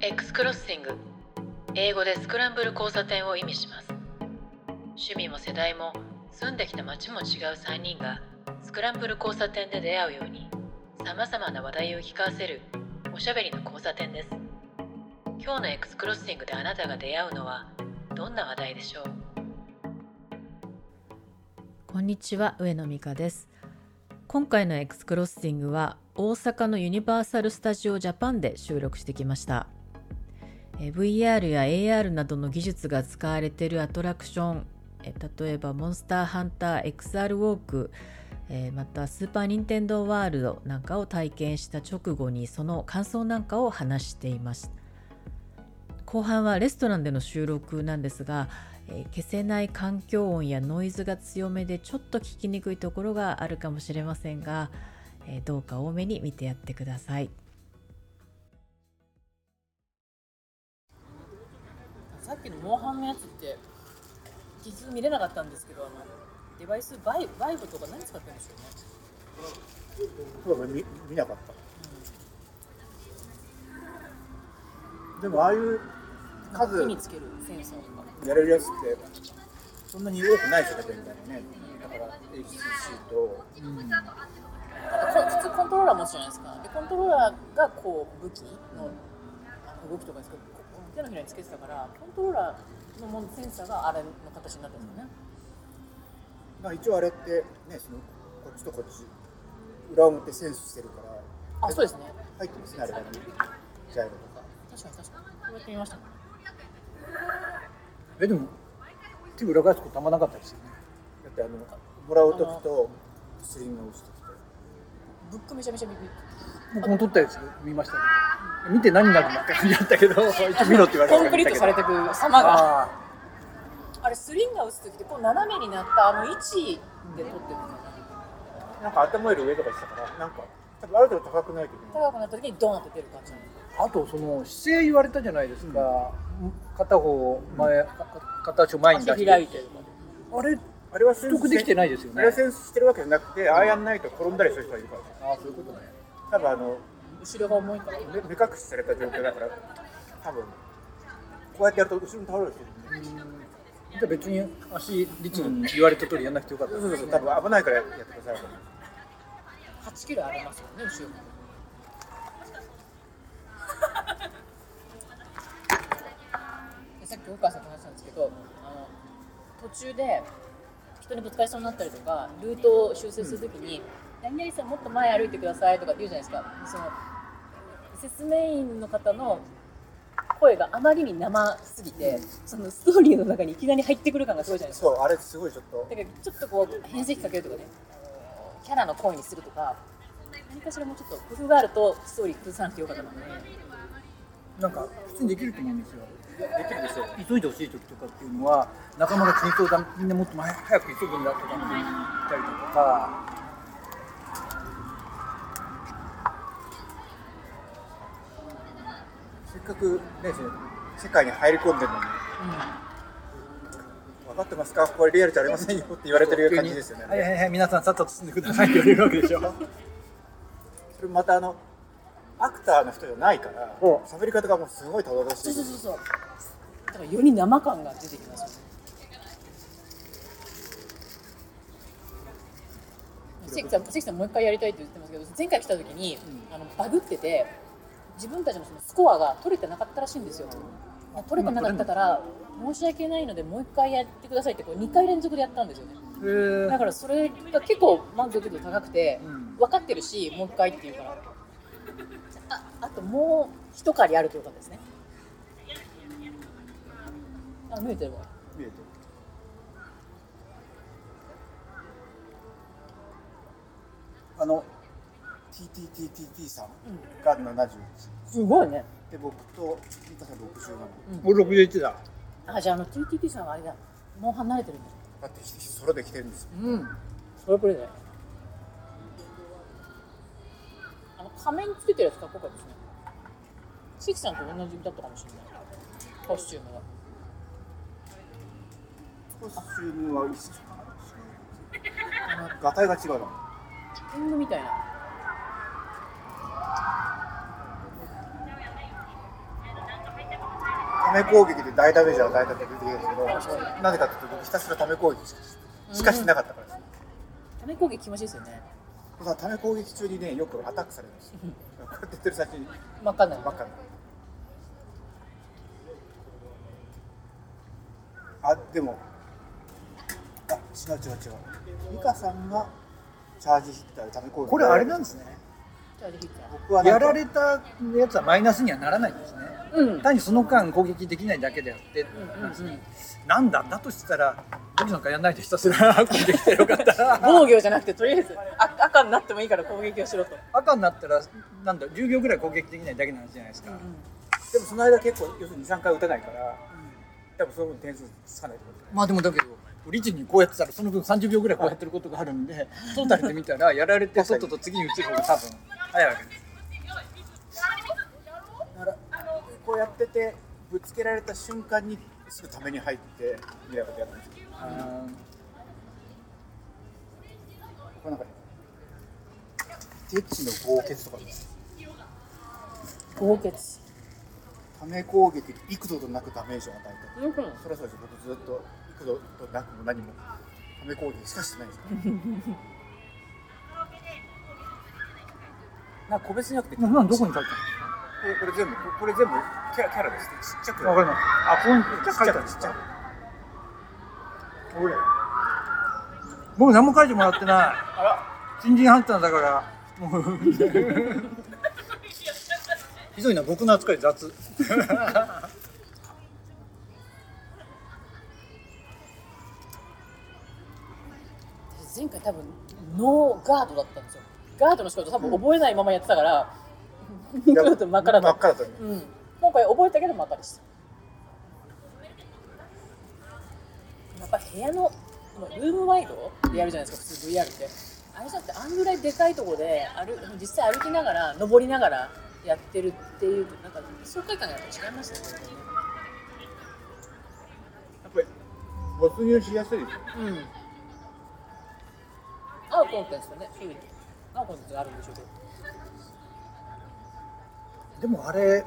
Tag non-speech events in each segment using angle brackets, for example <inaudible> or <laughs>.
X クロッシング英語でスクランブル交差点を意味します。趣味も世代も住んできた街も違う3人がスクランブル交差点で出会うようにさまざまな話題を聞かせるおしゃべりの交差点です。今日の X クロッシングであなたが出会うのはどんな話題でしょう？こんにちは上野美香です。今回の X クロッシングは大阪のユニバーサル・スタジオ・ジャパンで収録してきました。VR や AR などの技術が使われているアトラクション例えばモンスターハンター XR ウォークまたスーパーニンテンドーワールドなんかを体験した直後にその感想なんかを話しています後半はレストランでの収録なんですが、え消せない環境音やノイズが強めでちょっと聞きにくいところがあるかもしれませんが、えどうか多めに見てやってください。さっきのモンハンのやつって実見れなかったんですけどあのデバイスバイバイブとか何使ってるんでしょうね。そう見見なかった、うん、でもああいう数につけるセンサーとか。やれるやつってそんなに多くないですよねね。だから HCC と、うん、普通コントローラー持つじゃないですか。でコントローラーがこう武器の動きとかですけど手のひらにつけてたからコントローラーのものセンサーがあれの形になってるんですよね、まあ、一応あれってねそのこっちとこっち裏表センスしてるからあそうですね。入ってますねあれがねジャイロとか。確かに確かに。こうやってみました、ね、えでも手裏返すことあんまなかったですよね。だってあのもらう時とスリングを押す時と。ブックめちゃめちゃ見僕も撮ったやつ見ましたね。見て何になるんだって感じだったけど一応見ろって言われてコンプリートされていく様が。あれスリンガー打つ時ってこう斜めになったあの位置で撮ってるな。んか頭より上とかしたからなんか多分ある程度高くないと高くなった時にドーンって出る感じあとその姿勢言われたじゃないですか、うん、片方前、うん、片足を前に出して。開いてるあれあれは取得できてないですよね。あれはセンスしてるわけじゃなくて、ああやんないと転んだりする人がいるから、ああそういうことね多分あの後ろが重いから目隠しされた状況だから多分こうやってやると後ろに倒れる人じゃあ別に足率言われた通りやんなくてよかった、うん、そうそうそう多分危ないからやってください。8キロありますよね後ろさっき大川さんと話したんですけどあの途中で人にぶつかりそうになったりとかルートを修正するときに、うん何々さんもっと前歩いてくださいとかって言うじゃないですか。その説明員の方の声があまりに生すぎて、そのストーリーの中にいきなり入ってくる感がすごいじゃないですか。そうあれすごいちょっと。だからちょっとこう変声期かけるとかね。キャラの声にするとか何かしらもうちょっと工夫があるとストーリー崩さなくてよかったので、ね、なんか普通にできると思うんですよ。できるでしょう急いでほしい時とかっていうのは仲間が気にそうだみんなもっと早く急ぐんだとかって言ったりとかせっかくね世界に入り込んでるのに、うん、分かってますか？これリアルじゃありませんよって言われてる感じですよねはいはいはい。皆さんさっさと進んでくださいって言われるわけでしょそれまたあのアクターの人じゃないから喋り方がもうすごいたどたどしい。そうそうそう。だからより生感が出てきますよね。関さん関さんもう一回やりたいって言ってますけど前回来た時に、うん、あのバグってて自分たちのそのスコアが取れてなかったらしいんですよ。取れてなかったから申し訳ないのでもう一回やってくださいってこう2回連続でやったんですよね。だからそれが結構満足度高くて、分かってるしもう一回っていうから。ああともう一狩りあるということですね。あ見えてるわ。見えてる。あの TTTTT さんが71、すごいねで僕とミカさん60なの、うん、俺61だあじゃああの TTT さんはあれだもう離れてるんだだってソロで来てるんですようんそれこれであの仮面つけてるやつかっこよかったですね関さんと同じだったかもしれないコスチュームがコスチュームは一緒ガタイが違うな天狗みたいなため攻撃で大ダメージを与えたって出てきたんですけどなぜかというと僕ひたすらため攻撃しかしかしてなかったからです、ため攻撃気持ちいいですよねさため攻撃中にねよくアタックされるんですよ。こうやって言ってる先に真っ赤に。なるばっかりあでも。あ違う違う違う。美香さんがチャージヒッターでため攻撃これあれなんですね。僕はやられたやつはマイナスにはならないんですねうん。単にその間攻撃できないだけであって、うんうんうん。なんだだとしたら僕なんかやんないでひたすら <laughs> 攻撃できたらよかった防御じゃなくてとりあえずあ赤になってもいいから攻撃をしろと、赤になったらなんだ10秒ぐらい攻撃できないだけの話じゃないですか、でもその間結構要するに23回打たないから多分その分点数つかないってことまあでもだけど律儀にこうやってたらその分30秒ぐらいこうやってることがあるんで <laughs> トータルで見たらやられて外と次に移る方が多分早いわけですだからこうやっててぶつけられた瞬間にすぐために入ってみたいなことやるんですよ。あこれなんかね手地の豪傑とかです。豪傑。ため攻撃で幾度となくダメージを与えた。うんそれはそうですよ。僕ずっと幾度となくも何も。ため攻撃しかしてないですから。<laughs> なんか個別じゃなくてどこに書いてこれこれ全部ここれ全部キャラキャラですね。ちっちゃく。わかります。あここにちっちゃく。書いてある。ちっちゃく俺僕何も書いてもらってない。新人ハンターだから。も <laughs> うひどいな。僕の扱い。雑。<laughs> 前回多分ノーガードだったんですよ。ガードの仕事多分覚えないままやってたから、見事真っ赤だった。真っ赤だったね。うん、今回覚えたけど真っ赤でした。やっぱ部屋のルームワイドでやるじゃないですか普通 VR って。あれじゃなくてあんぐらいでかいところで歩実際歩きながら登りながらやってるっていうなんか爽快感がやっぱ違いましたねやっぱり没入しやすいですようん。合うコンテンツとね、合うコンテンツがあるんでしょうけど。でもあれ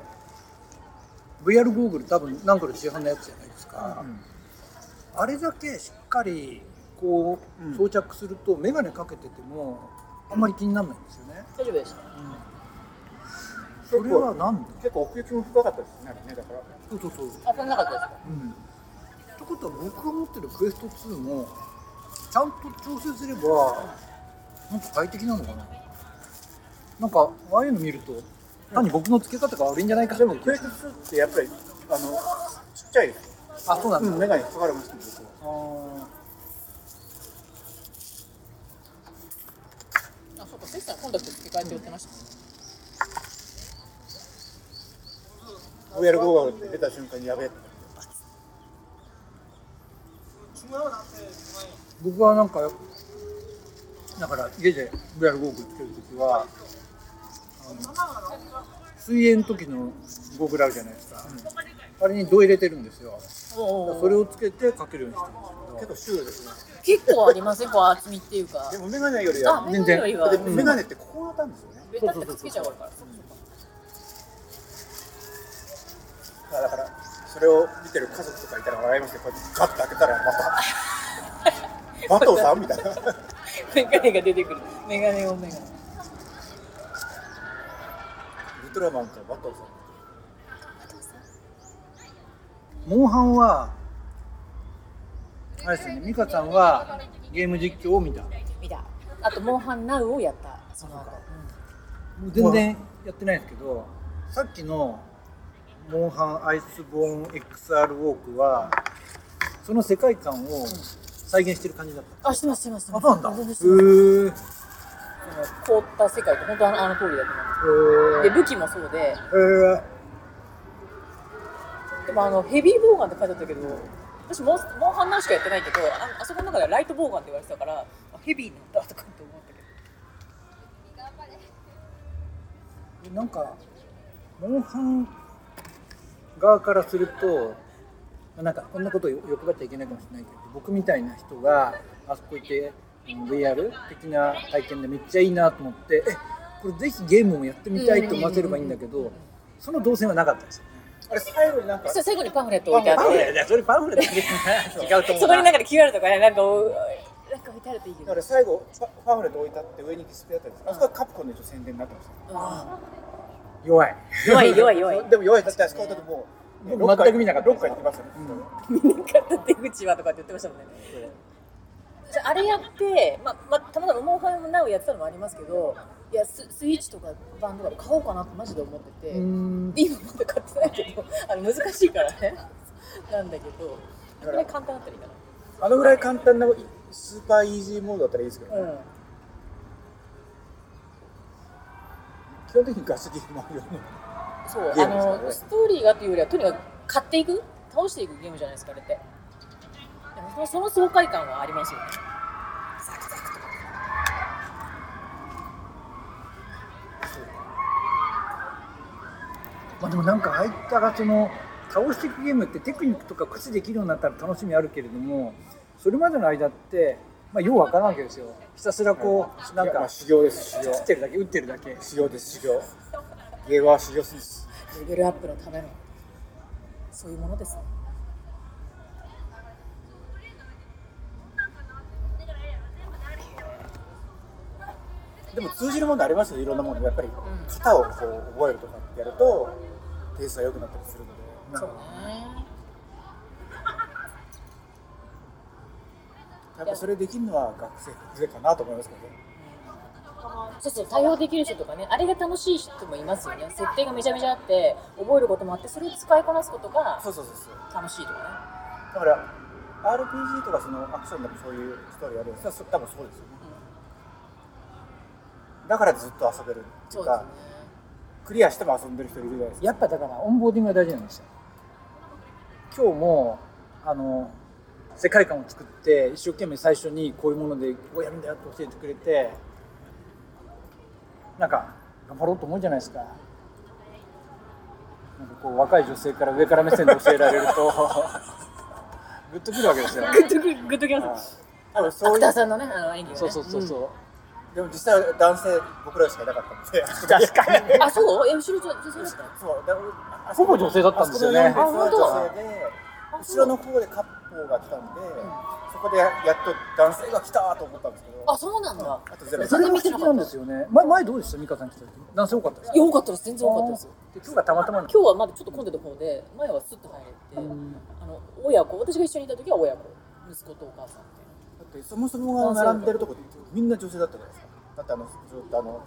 VR ゴーグル多分何個で市販のやつじゃないですか、あれだけしっかりこううん。装着すると眼鏡かけててもあんまり気にならないんですよね、大丈夫でした。それはなんだ結構奥行きも深かったですねだから。そうそうそう。あ、そんなかったですか？うん。ってことは僕が持ってるクエスト2もちゃんと調整すればなん。か快適なのかな。なんかああいうの見ると単に僕の付け方が悪いんじゃないかでもクエスト2ってやっぱりあのちっちゃいあそうなんだ、うん眼鏡引っかかりますね僕はああ、そうか、関さんコンタクト付け替えて言ってましたね。VR ゴーグルって出た瞬間にやべえって僕はなんかだから家で VR ゴーグルつけるときは水泳の時のゴーグルあるじゃないですか、あれに度入れてるんですよ。おそれをつけてかけるようにしてるんです結構シュールですね結構ありません、こう厚みっていうか。で。も眼鏡よりあ、はメガネよりは。で眼鏡ってここのたんですよね。ベタってつけちゃうから。だからそれを見てる家族とかいたら笑いますけどこうやってガッと開けたらまた。<laughs> 馬頭さんみたいな。メガネが出てくる。メガネをメガネ。ウルトラマンか馬頭さんモンハンはあれですよね美香さんはゲーム実況を見たも見た。あと、モンハンナウをやった。その後。う全然やってないんですけどさっきのモンハンアイスボーン XR ウォークはその世界観を再現してる感じだったあ、してます、してます。してますあそうなんだへますーその凍った世界って本当あのあの通りだと思う。で、武器もそうで、へーでもあのヘビーボウガンって書いてあったけど、私モンモンハンナウしかやってないけど、ああそこの中ではライトボウガンって言われてたから、あヘビーなんだとかって思ったけど。なんかモンハン側からするとなんかこんなことを欲張っちゃいけないかもしれないけど僕みたいな人があそこ行ってうん VR 的な体験でめっちゃいいなと思ってえこれぜひゲームもやってみたいと思わせればいいんだけどその動線はなかったですよね。あれ最後になんか最後にパンフレット置いてあって。パンフレットいやそれパンフレット違うと思うそこになんか QR とかねなんかおなんか置いてあるといいけど。だから最後パパンフレット置いてあって上にディスプレイあったんですあそこはカプコンの一応宣伝になってました。弱い弱い。<laughs> 弱い弱い。でも弱い。だってあそこだともう全く見なかった。ロッカー行ってますよね、見なかった手口はとかって言ってましたもんねじゃああれやって、まあまあ、たまたまモンハンナウやってたのもありますけどいやススイッチとかバンドとかで買おうかなってマジで思ってて、今まだ買ってないけど <laughs> あの難しいからね。<laughs> なんだけどこれ簡単だったらいいかあのぐらい簡単なスーパーイージーモードだったらいいですけど、な、うん、基本的にガスゲームマリオのそうあゲームですからね。のストーリーがっていうよりはとにかく買っていく倒していくゲームじゃないですかあれってそのその爽快感はありますよね。サクサクとかまあでもなんかああいったらその倒していくゲームってテクニックとか駆使できるようになったら楽しみあるけれどもそれまでの間って、まあ、ようわからんわけですよ。ひたすらこうなんか修行です修行。打ってるだけ打ってるだけ。修行です修行。ゲームは修行するんです。レベルアップのためのそういうものですねでも通じるものありますよいろんなもの。やっぱり型をこう覚えるとかってやるとテイストが良くなったりするのでそうね。<laughs> やっぱそれできるのは学生かなと思いますけどね。そうそう対応できる人とかねあれが楽しい人もいますよね。設定がめちゃめちゃあって覚えることもあってそれを使いこなすことがそうそうそうそう。楽しいとかだから RPG とかそのアクションでもそういうストーリーあるんですがそ多分そうですよねだからずっと遊べるねっていうかね。クリアしても遊んでる人いるじゃないですか。やっぱだからオンボーディングが大事なんですよ。今日もあの世界観を作って一生懸命最初にこういうものでこうやるんだよって教えてくれてなんか頑張ろうと思うじゃないですか。なんかこう若い女性から上から目線で教えられると <laughs> グッとくるわけですよ。グッとくグッときます。ア多分そういうクターさんのねあの演技がね。そうそうそうそう、でも実際は男性僕らしかいなかったので。確かに。う <laughs> んあそう？え後ろ女女性だったそう。だほぼ女性だったんですよね。あそこの4列はあ女性で後ろの方でカップルが来たんで、そこでやっと男性が来たと思ったんですけど。あそうなんだ。あと全部それも素敵なんですよね。前前どうでした？美香さん来た時。男性多かったですか？いや多かったです。全然多かったです。よで今日がたまたま今日はまだちょっと混んでる方で前はスッと入れて、うん。あの親子。私が一緒にいた時は親子。息子とお母さんみたいなだってそもそもが並んでるとこってみんな女性だったじゃないですか。だってあのずっとあの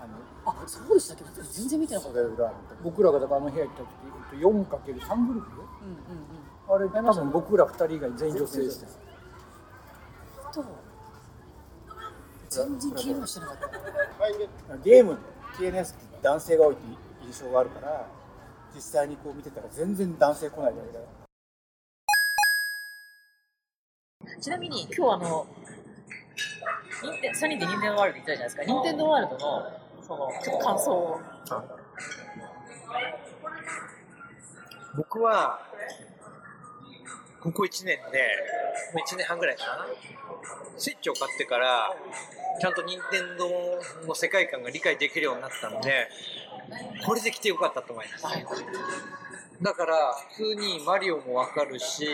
あのあそうでしたっけ？ど全然見てなかった。僕らがだからあの部屋行った時 4×3 グループうんうんうん。あれ多分僕ら2人以外全員女性でした。と全然気にもしてなかった。ゲーム TNS って男性が多いって印象があるから実際にこう見てたら全然男性来ないわけだよちなみに今日あの任天3人で任天堂ワールド行ったじゃないですか。任天堂ワールドのそのちょっと感想を。僕はここ1年でもう1年半ぐらいかな。スイッチを買ってからちゃんと任天堂の世界観が理解できるようになったんでこれで来てよかったと思いますだから普通にマリオもわかるし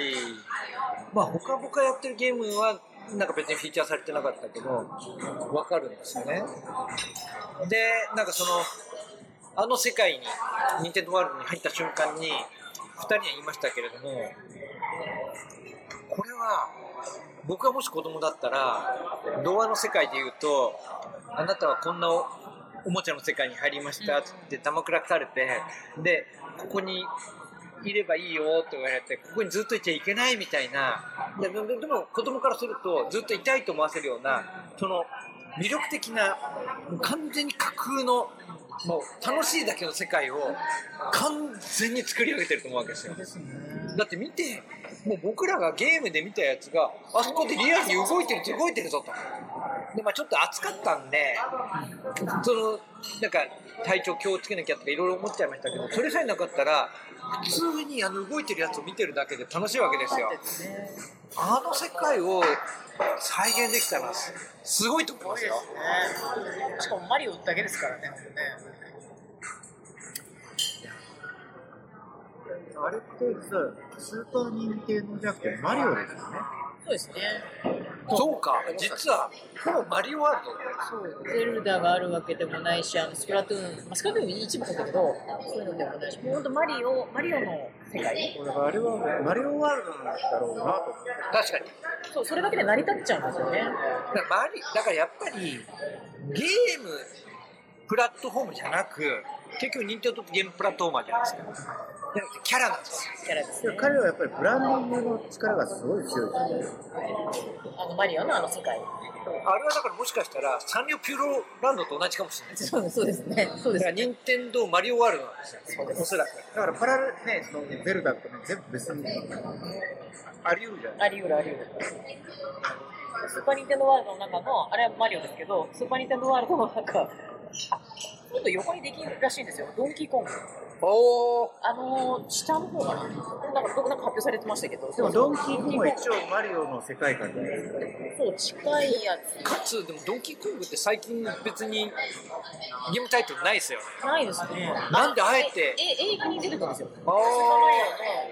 まあ他僕がやってるゲームはなんか別にフィーチャーされてなかったけどわかるんですよね。でなんかそのあの世界に任天堂ワールドに入った瞬間に2人は言いましたけれどもこれは僕がもし子供だったら童話の世界で言うとあなたはこんなおもちゃの世界に入りましたって玉くらされてでここにいればいいよと言われてここにずっといちゃいけないみたいな。でででも子供からするとずっといたいと思わせるようなその魅力的なもう完全に架空のもう楽しいだけの世界を完全に作り上げてると思うわけですよ。だって見てもう僕らがゲームで見たやつがあそこでリアルに動いてる動いてるぞと。でまあちょっと暑かったんでそのなんか体調気をつけなきゃとかいろいろ思っちゃいましたけどそれさえなかったら普通にあの動いてるやつを見てるだけで楽しいわけですよ。あの世界を再現できたらすすごいと思いますよ。しかもマリオだけですからね、ね。あれって実はスーパーニンテンドーじゃなくてマリオですよね。そうですね。そうか、実は、ほぼマリオワールド。そう、ゼルダがあるわけでもないし、あのスプラトゥーン、まあ、スプラトゥーン一部だけど、そういうのでもないし、もう本当マリオ、マリオの世界だからあれはマリオワールドなんだろうなと思って。確かに。そう、それだけで成り立っちゃうんですよね。だからマリだからやっぱり、ゲーム、プラットフォームじゃなく、結局、任天堂ってゲームプラットフォーマーじゃないですか。じゃなくてキャラなんですよ。キャラですね。彼はやっぱりブランディングの力がすごい強いですね。あのマリオのあの世界。あれはだからもしかしたら、サンリオピューロランドと同じかもしれないです。そうそうですね。そうですだから、任天堂マリオワールドなんですよ。そうですおそらく。だからパラレルね、そのゼルダとかね、全部別にあり得るじゃないあり得るあり得る。スーパーニンテンドーワールドの中の、あれはマリオですけど、スーパーニンテンドーワールドの中、あ、今度横にできるらしいんですよ。ドンキーコング。おー。あのー、下の方かな。なんか、僕なんか発表されてましたけど。でもドンキーコングは一応マリオの世界観じゃないですか。そう、近いやつ。かつ、でもドンキーコングって最近別にゲームタイトルないですよね。ないですね。なんであえてえ、映画に出てくるんですよ。あーパーマリ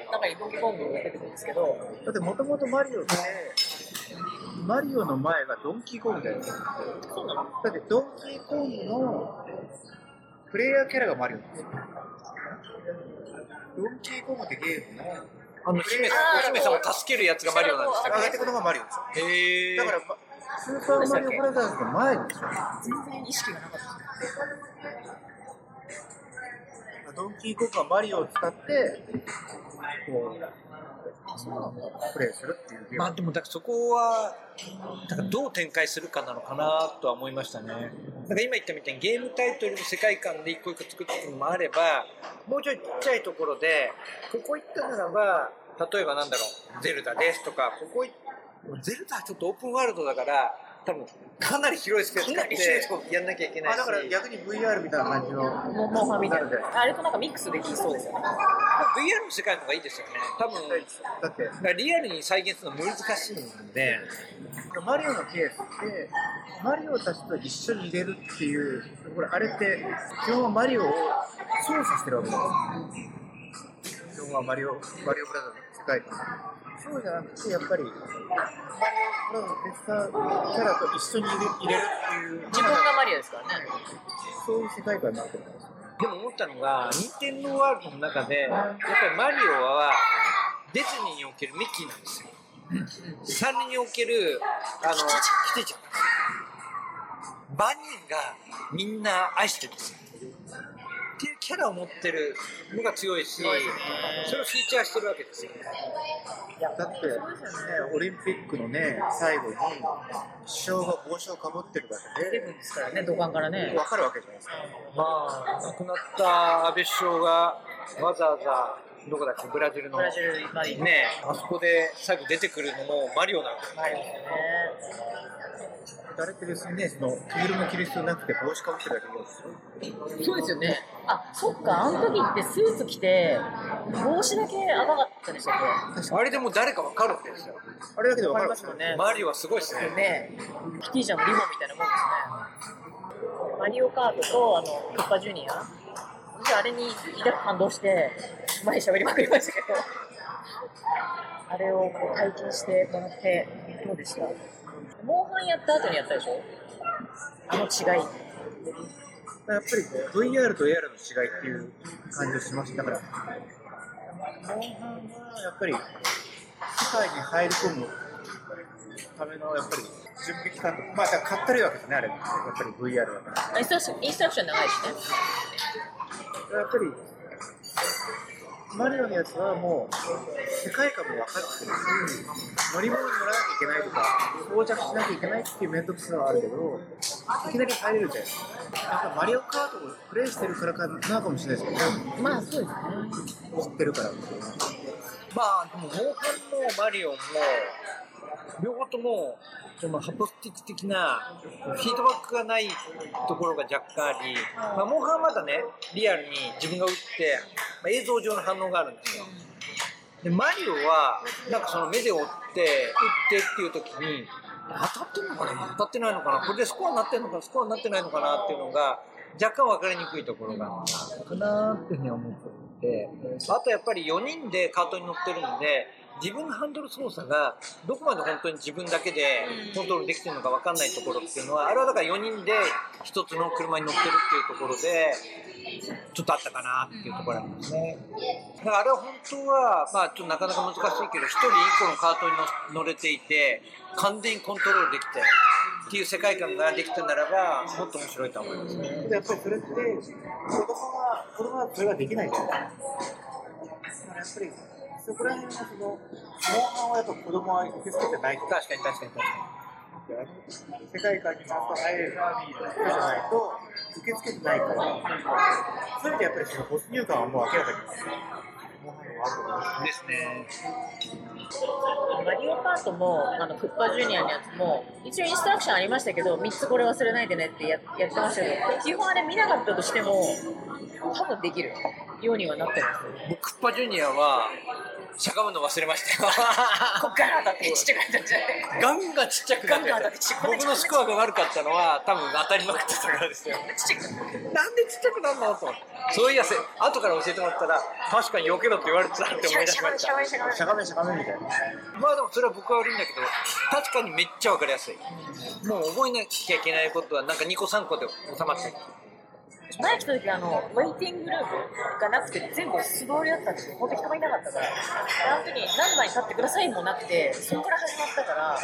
オの中にドンキーコングが出てくるんですけど、だってもともとマリオって、マリオの前がドンキーコングじゃないですか。そうなの？だってドンキーコングのプレイヤーキャラがマリオなんですよ。ドンキーコングってゲームのあの、姫、お姫様を助けるやつがマリオなんでしたっ上がってくのがマリオですよ。けへー。だから、スーパーマリオブラザーズの前でしょ。全然意識がなかった。ドンキーコングはマリオを使って、こう、プレイするっていうゲーム。まあでもだからそこはだからどう展開するかなのかなとは思いましたね。だから今言ったみたいにゲームタイトルの世界観で一個一個作っていくのもあればもうちょいちっちゃいところでここ行ったならば例えばなんだろうゼルダですとかここ行ゼルダはちょっとオープンワールドだから多分かなり広いスペース使ってやんなきゃいけないしあだから逆に VR みたいな感じの。モモンハンみたいな。あれとなんかミックスできそうですよね。VR の世界の方がいいですよね多分だって、リアルに再現するの難しいんでマリオのケースって、マリオたちと一緒に入れるっていう、これあれって、基本はマリオを操作してるわけですか。基本はマリオ、マリオブラザーズの世界観。そうじゃなくて、やっぱり、マリオブラザーズのテスターキャラと一緒に入れ入れるっていう、自分がマリオですからね。そういう世界観になってるんですよ。でも思ったのが、任天堂ワールドの中で、やっぱりマリオはディズニーにおけるミッキーなんですよ。サンリにおける、あの、キティちゃんなんですよ。バニーがみんな愛してるんですよ。っていうキャラを持ってるのが強いし、それをフィーチャーしてるわけですよ。だって、ね、オリンピックのね、最後に、首相が帽子をかぶってるだけで、ですからね、土管からね。わかるわけじゃないですか。まあ、亡くなった安倍首相がわざわざ、どこだっけ、ブラジルの。ねあそこで最後出てくるのもマリオなんですよね。あれって別にね、その、着ぐるみ着る必要なくて帽子かぶってるだけで。そうですよね。あ、そっか、あの時ってスーツ着て、帽子だけ赤かったでしたっあれでもう誰かわかるわけですよ。あれだけでけわかりますよね。マリオはすごいですね。ね。キティちゃんのリボンみたいなもんですね。マリオカートと、あの、クッパジュニア。私あれに抱く感動して、前喋りまくりましたけど。あれをこう体験してもらって、どうでした？モンハンやった後にやったでしょ？あの違い。やっぱりこう VR と AR の違いっていう感じをしました。だから、モンハンはやっぱり、世界に入り込むための、やっぱり、準備期間とか、まあ、だからかったるいわけですね、あれ。やっぱり VR だから。インストラクションインストラクション長いしね。やっぱり、マリオのやつはもう、世界観も分かってるし、乗り物に乗らなきゃいけないとか、装着しなきゃいけないっていう面倒くささはあるけど、いきなり入れるじゃないですか。やっぱマリオカートをプレイしてるからかなかもしれないですけど、まあそうですね。知ってるから。まあ、でも、モンハンもマリオも、両方とも、そのハプスティック的なフィードバックがないところが若干あり、まあ、モンハンはまだね、リアルに自分が打って、まあ、映像上の反応があるんですよ。で、マリオは、なんかその目で追って、打ってっていう時に、当たってんのかな当たってないのかなこれでスコアになってんのかスコアになってないのかなっていうのが、若干分かりにくいところがあるかなっていうふうに思っていて、あとやっぱり4人でカートに乗ってるので、自分のハンドル操作がどこまで本当に自分だけでコントロールできてるのか分かんないところっていうのは、あれはだから4人で1つの車に乗ってるっていうところで、ちょっとあったかなっていうところなんですね。だからあれは本当は、まあちょっとなかなか難しいけど、1人1個のカートに乗れていて、完全にコントロールできて、っていう世界観ができたならば、もっと面白いと思いますね。やっぱりそれって、子供は、子供はそれができないから。だからやっぱり、そこら辺はその、モンハンはやっぱ子供は受け付けてないと。確かに確かに確か世界観にちゃんと入れる人じゃないと、受け付けてないから、そういう意味でやっぱりその没入感はもう明らかに、モンハンはあると思いますに。ですね。マリオカートも、あの、クッパジュニアのやつも、一応インストラクションありましたけど、3つこれ忘れないでねってややってましたけど、基本あれ見なかったとしても、多分できるようにはなってます。僕、クッパジュニアは、しゃがむの忘れましたよ。<laughs> こっからだってちっちゃくなっちゃ。ガンガンちっちゃくなっちゃガンガンだってちっちゃ僕のスコアが悪かったのは、多分当たりまくってたからですよ。ちっちゃくなんでちっちゃくなるの？と。そういやせ、後から教えてもらったら、確かに避けろって言われてたって思い出しました。しゃがめしゃがめみたいな。まあでもそれは僕は悪いんだけど、確かにめっちゃわかりやすい。もう覚えなきゃいけないことは、なんか2個3個で収まってる。前来た時あの、ウェイティングルームがなくて、全部素通りだったんですよ。本当人がいなかったから。本当に何枚立ってくださいもなくて、そこから始まったから、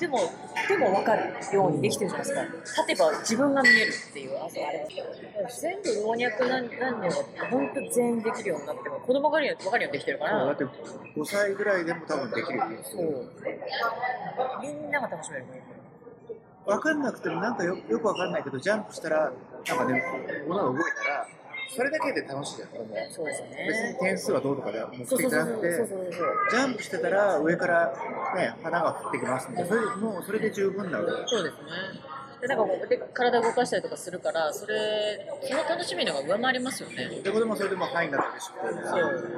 でも、でも分かるようにできてるじゃないですか。立てば自分が見えるっていう、あれ全部老若男女が本当全員できるようになっても、子供が分かるようにできてるからだっ、て5歳ぐらいでも多分できるよ。そう。みんなが楽しめる。分かんなくてもなんかよよく分かんないけど、ジャンプしたら、なんかね、物が動いたら、それだけで楽しいじゃん、子供はそうですよ別にね。点数はどうとかで目そうそうそう的じゃなくて。ジャンプしてたら上からね、花が降ってきますんで、それもうそれで十分なので、そうですね。で、なんかこう、で、体動かしたりとかするから、それ、その楽しみのが上回りますよね。で、子供はそれでも範囲になってるし、そう。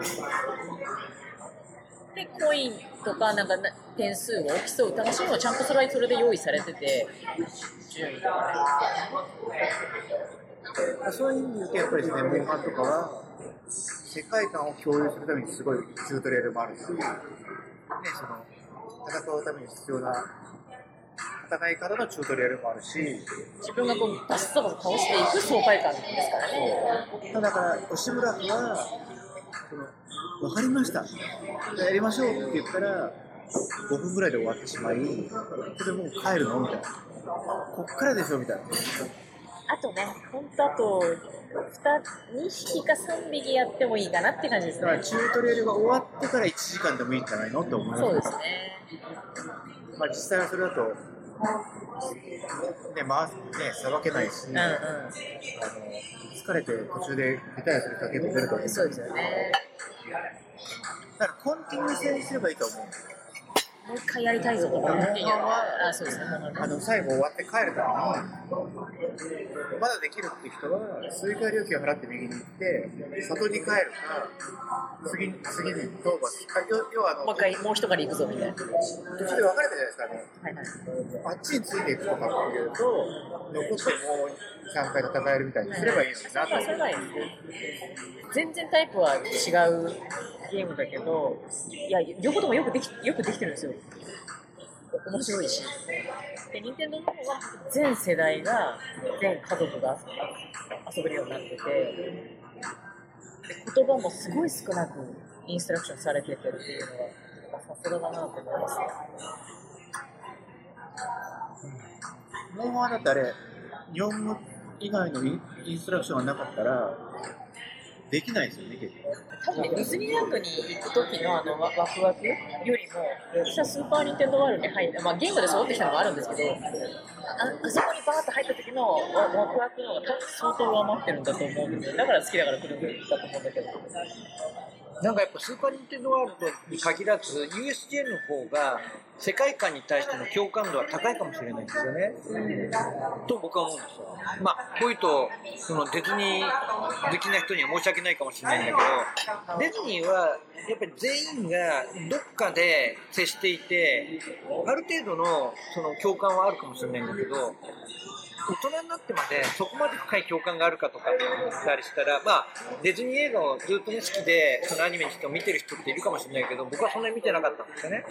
で、コインとか、なんかな、点数を競う。楽しみもちゃんとそれはそれで用意されてて、順位とかそういう意味で言うと、やっぱりですね、モンハンとかは、世界観を共有するためにすごいチュートリアルもあるし、ね、その、戦うために必要な戦い方のチュートリアルもあるし、ね、自分がこう、バッサバサ倒していく爽快感ですからね。ただから、吉村君は、その、分かりました。やりましょうって言ったら、5分ぐらいで終わってしまい、それでもう帰るの？みたいな。こっからでしょみたいな。あとね、ほんとあと、2匹か3匹やってもいいかなって感じですだからね。チュートリアルが終わってから1時間でもいいんじゃないの？って思います。そうですね。まあ実際はそれだと、ね、回す、ね、さばけないし、うんあの、疲れて途中でリタイアする人は結構出ると思ううん。そうですよね。だからコンティニュー性にすればいいと思うんですよ。もう一回やりたいぞとかあ、そうですね。あの、最後終わって帰るために、まだできるって人は、追加料金を払って右に行って、里に帰るか、次に、次にどうか、あ要要はあの、もう一回、もう一狩り行くぞみたいな。途中で分かれたじゃないですかね。はいはい。あっちについていくとかっていうと、残ってもう3回戦えるみたいにすればいいのになとまあ、それがいいですね。全然タイプは違うゲームだけど、いや、両方ともよくできよくできてるんですよ。面白いし。で、任天堂の方は全世代が、全家族が遊べるようになってて、で言葉もすごい少なくインストラクションされててっていうのは、さすがだなと思いますね。モンハンだってあれ、日本語以外のインインストラクションがなかったら、できないですよね、結構。多分ね、ディズニーランドに行く時のあのワワクワクよりも、私はスーパーニンテンドーワールドに入って、まあ、ゲームで育ってきたのもあるんですけど、ああそこにバーッと入った時のワワクワクの方が多分相当上回ってるんだと思うんですよ。だから好きだから来るんだと思うんだけど。なんかやっぱスーパーニンテンドワールドに限らず USJ の方が世界観に対しての共感度は高いかもしれないんですよね。と僕は思うんですよ。まあこういうとそのディズニー好きな人には申し訳ないかもしれないんだけどディズニーはやっぱり全員がどっかで接していてある程度のその共感はあるかもしれないんだけど大人になってまでそこまで深い共感があるかとかって言ったりしたら、まあ、ディズニー映画をずっと、ね、好きで、そのアニメにしても見てる人っているかもしれないけど、僕はそんなに見てなかったんですよね。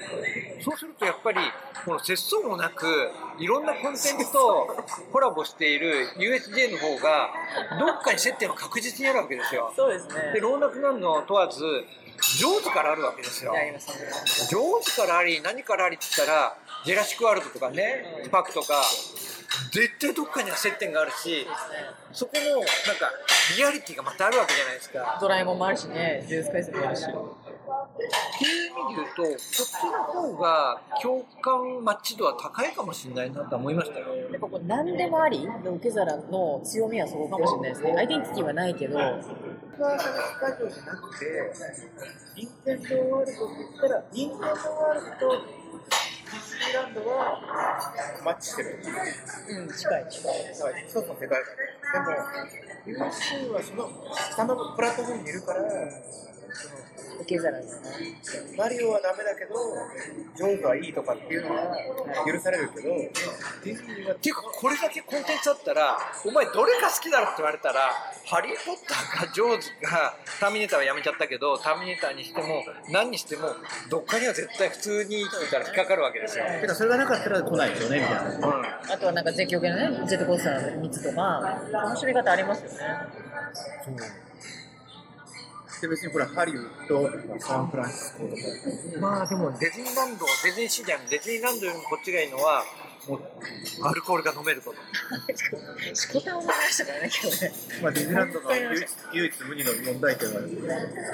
そうするとやっぱり、この節操もなく、いろんなコンテンツとコラボしている USJ の方が、どっかに接点は確実にあるわけですよ。そうですねで、老若男女問わず、上手からあるわけですよ。上手からあり何からありって言ったらジェラシック・ワールドとかね、スパークとか絶対どっかには接点があるしそこのなんかリアリティがまたあるわけじゃないですか。ドラえもんもあるしねジュース回数もあるし。っていう意味で言うとこっちの方が共感マッチ度は高いかもしれないなとは思いましたよ。やっぱこう何でもありの受け皿の強みはそこかもしれないですね。アイデンティティはないけど。ユニバーサル・スタジオじゃなくて、任天堂ワールドって言ったら、任天堂ワールドイランドはマッチしてる。うん近い近い一つの世界観。でも、USC はその下のプラットフォームにいるから、受け皿ですねマリオはダメだけど、ジョーズはいいとかっていうのは許されるけど、ディズニーはっていうかこれだけコンテンツあったらお前どれが好きだろって言われたらハリー・ポッターかジョーズかターミネーターはやめちゃったけどターミネーターにしても何にしてもどっかには絶対普通に生きてたら引っかかるわけですよ。てかそれがなかったら来ないですよねみたいな。うんあとはなんか絶叫系のねジェットコースターの3つとか楽しみ方ありますよねで別にほらハリウッドとかサンフランシスコとか、まあでもディズニーランド、ディズニーシーじゃん、ディズニーランドよりもこっちがいいのは、もうアルコールが飲めること。しこたん思いましたからね今日ねまあ、ディズニーランドの唯一唯一無二の問題点は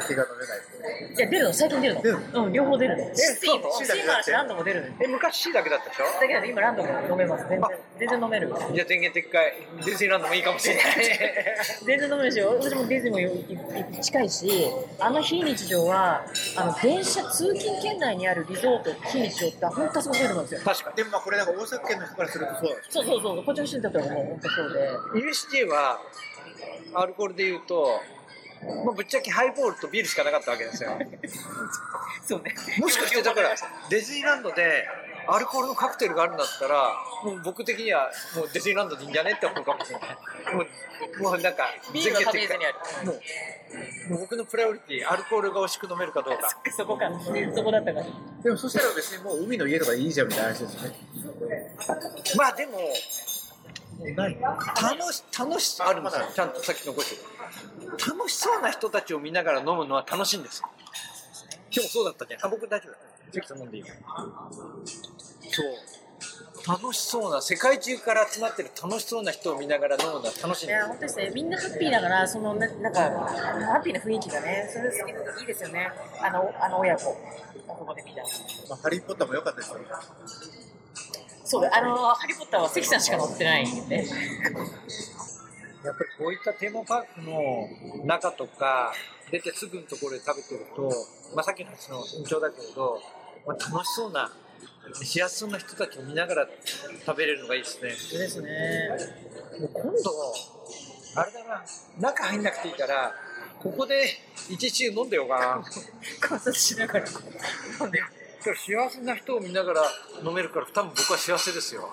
酒が飲めないいや出るの最近出るの。出るうん両方出るの。スティーもそうスティーもあるしランドも出るの？え、昔 C だけだったでしょ？だけど今ランドも飲めます。全然全然飲める。じゃあ電源撤回、ディズニーランドもいいかもしれない。<laughs> 全然飲めるし私もディズニーも近いしあの非日常はあの電車通勤圏内にあるリゾート非日常って本当すごく出るんですよ。確かでもまあこれなんか大阪県の人からするとそうそうそうそうこっちの人にとってはもう本当そうでに。USJ は、アルコールで言うと、まあ、ぶっちゃけハイボールとビールしかなかったわけですよ。<laughs> そうねもしかしてだから、ディズニーランドでアルコールのカクテルがあるんだったら、もう僕的にはもうディズニーランドでいいんじゃねって思うかもしれない。もう、もうなんか、ビールの旅にあるもう、もう僕のプライオリティ、アルコールが美味しく飲めるかどうか。そこかそこだったからでもそしたら別にもう海の家とかいいじゃんみたいな話ですよねまあでも、ない楽し、楽し、あるんですよ。ちゃんとさっき残してる。楽しそうな人たちを見ながら飲むのは楽しいんですよ。今日もそうだったじゃん。あ、僕大丈夫だ。関さん飲んでいいよ。そう。楽しそうな、世界中から集まってる楽しそうな人を見ながら飲むのは楽しいんですいや、本当ですね。みんなハッピーだから、その、ななんか、ハッピーな雰囲気がね、それ好きでいいですよね。あの、あの親子。ここで見た。まあ、ハリー・ポッターも良かったですよそうだ、あの、ハリーポッターは関さんしか乗ってないんで。やっぱりこういったテーマパークの中とか、出てすぐのところで食べてると、まあ、さっきの話の延長だけれど、まあ、楽しそうな、幸せそうな人たちを見ながら食べれるのがいいですね。ですね。もう今度、あれだな、中入んなくていいから、ここで一中飲んでようかな。観察しながら。飲んで。それ幸せな人を見ながら飲めるから、多分僕は幸せですよ。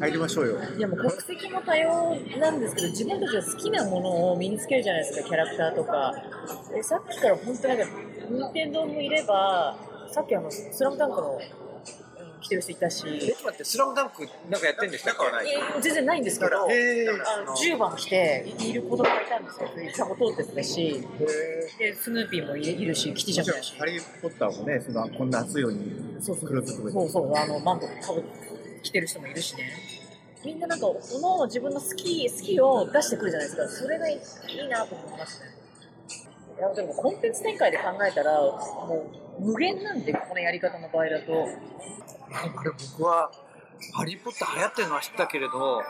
入りましょうよいや、もう国籍も多様なんですけど、自分たちが好きなものを身につけるじゃないですか、キャラクターとか。えさっきから本当なんか、任天堂もいれば、さっきあの、スラムダンクの、うん着てる人いたし、え、待って、スラムダンクなんかやってんでしたっけ？全然ないんですけど、あの10番着ている子供がいたんですよ、サボトーテスだし、でスヌーピーもいいるし、キティちゃんも。いるし、ハリー・ポッターもねそのこんな暑いようにそうそう。黒ずくめそうそう、あのマントかぶ着てる人もいるしね。みんななんか、その自分の好き、好きを出してくるじゃないですか。それがいいいいなと思いますね。いや、でもコンテンツ展開で考えたら、もう無限なんで、このやり方の場合だと。これ僕は、ハリー・ポッター流行ってるのは知ったけれど、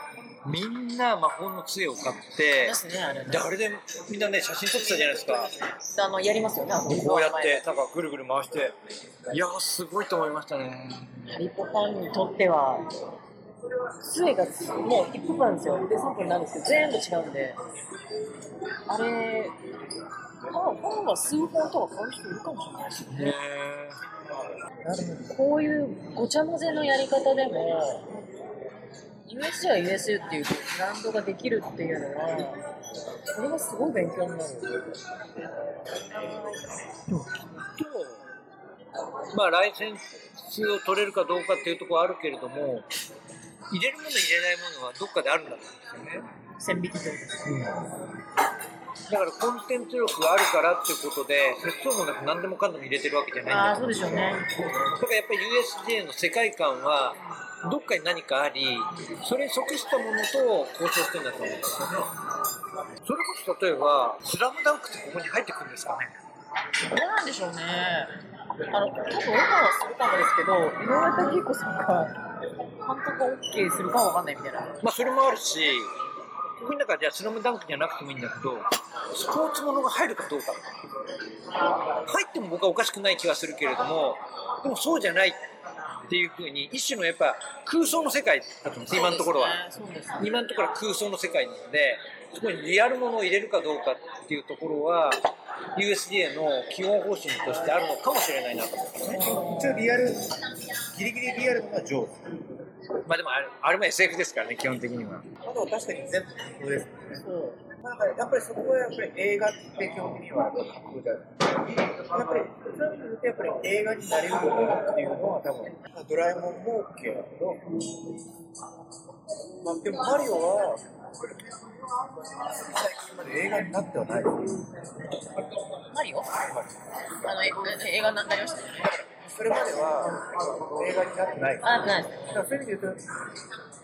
みんな魔法の杖を買ってね、あれねで、あれでみんなね、写真撮ってたじゃないですか。あの、やりますよね、こうやって、なんかぐるぐる回して。いやー、すごいと思いましたね。ハリポファンにとっては、杖がもう1分なんですよ。で、3分なんですけど、全部違うんで。あれ、まあ、ファンは数本とか買う人いるかもしれないですよね。こういうごちゃ混ぜのやり方でも、USJ は USJ っていうブランドができるっていうのは、それがすごい勉強になる。まあ、ライセンスを取れるかどうかっていうところはあるけれども、入れるもの入れないものはどっかであるんだと思うんですよね。線引きとですね。だからコンテンツ力があるからっていうことで、節操もなく何でもかんでも入れてるわけじゃないんああ、だと思そうでしょうね。だからやっぱり USJ の世界観は、どっかに何かあり、それに即したものと交渉してるんだと思うんですよね。それこそ例えば、スラムダンクってここに入ってくるんですかね。どうなんでしょうね。あの、多分オファーはするかもですけど、井上武彦さんが監督を OK するかは分かんないみたいな。まあそれもあるし、ここにだからじゃあスラムダンクじゃなくてもいいんだけど、スポーツものが入るかどうか。入っても僕はおかしくない気はするけれども、でもそうじゃないっていうふうに、一種のやっぱ空想の世界だと思うんです、今のところは。今のところは空想の世界なので、そこにリアルものを入れるかどうかっていうところは、USDA の基本方針としてあるのかもしれないなと思うんですね。一応リアル、ギリギリリアルなのが上手。まあでもあれあれも SF ですからね、基本的には。まあでも確かに全部架空です。そう。まあだからやっぱりそこはやっぱり映画って基本的には架空じゃないやっぱり、そういう意味でやっぱり映画になれるものっていうのは多分、まあドラえもんも OK だけど、まあでもマリオは、最近まで映画になってはないです。マリオ？あの、ええ映画になりましたね。それまでは映画になってないです。あ、ないからそういう意味で言うと、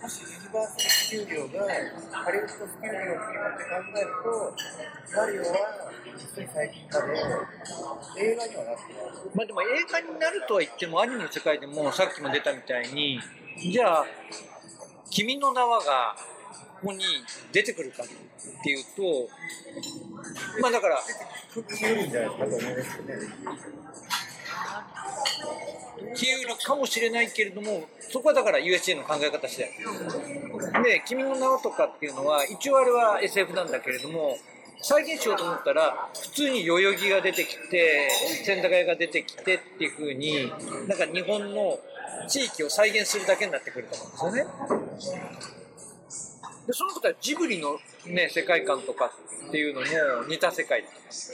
もし Universal Studio が Hollywood Studio って考えると、マリオは実際最近まで映画にはなってない。まあでも映画になるとは言っても、アニメの世界でもさっきも出たみたいに、じゃあ、君の名はがここに出てくるかっていうと、まあだから、きうるんじゃないかと思いますよね。消えるかもしれないけれども、そこはだから USJ の考え方次第。で、君の名はとかっていうのは、一応あれは SF なんだけれども、再現しようと思ったら、普通に代々木が出てきて、千駄ヶ谷が出てきてっていう風に、なんか日本の地域を再現するだけになってくると思うんですよね。で、そのことはジブリのね、世界観とかっていうのも似た世界だと思います。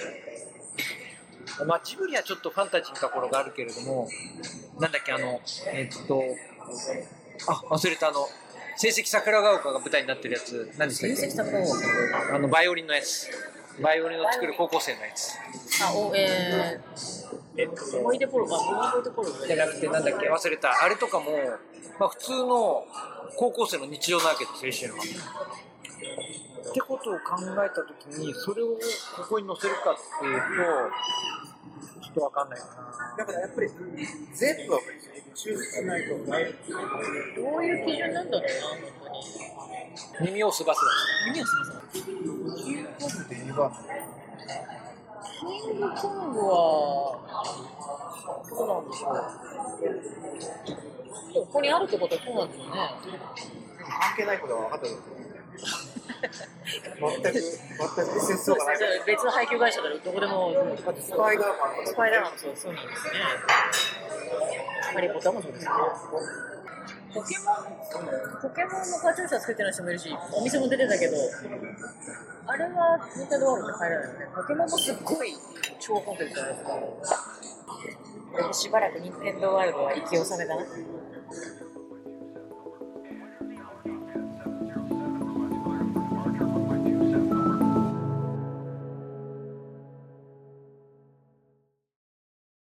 まあ、ジブリはちょっとファンタジーなところがあるけれども、なんだっけ、あの、えっと、あ、忘れたあの、成績桜ヶ丘が舞台になってるやつ、何でしたっけ？成績高いあの、バイオリンのやつ。バイオリンを作る高校生のやつ。あ、お、えー、思い出ポロ、あ、思い出ポロじゃなくて、なんだっけ、忘れた。あれとかも、まあ、普通の高校生の日常なわけです、青春は。ってことを考えたときに、それをここに載せるかっていうと、とわかんないかな。だからやっぱり全部は抽出しないとない。どういう基準なんだろうな、本耳をすばすば当に。耳をすみません。キングコングってユニバーサル。キングコングは、どうなんでしょう。ここにあるってことはそうなんですよね。関係ないことは分かったんですよ。全く、全く戦争がない。別の配給会社だとどこでも、だってスパイダーマンスパイダーマンそうそうなんですね。ハリー・ポッターもそうですね。ポケモン、ポケモンのカチューシャつけてる人もいるし、お店も出てたけど、あれはニンテンドーワールドで入らないよね。ポケモンもすっごい超コンテンツじゃないですか。しばらくニンテンドーワールドは息納めだな。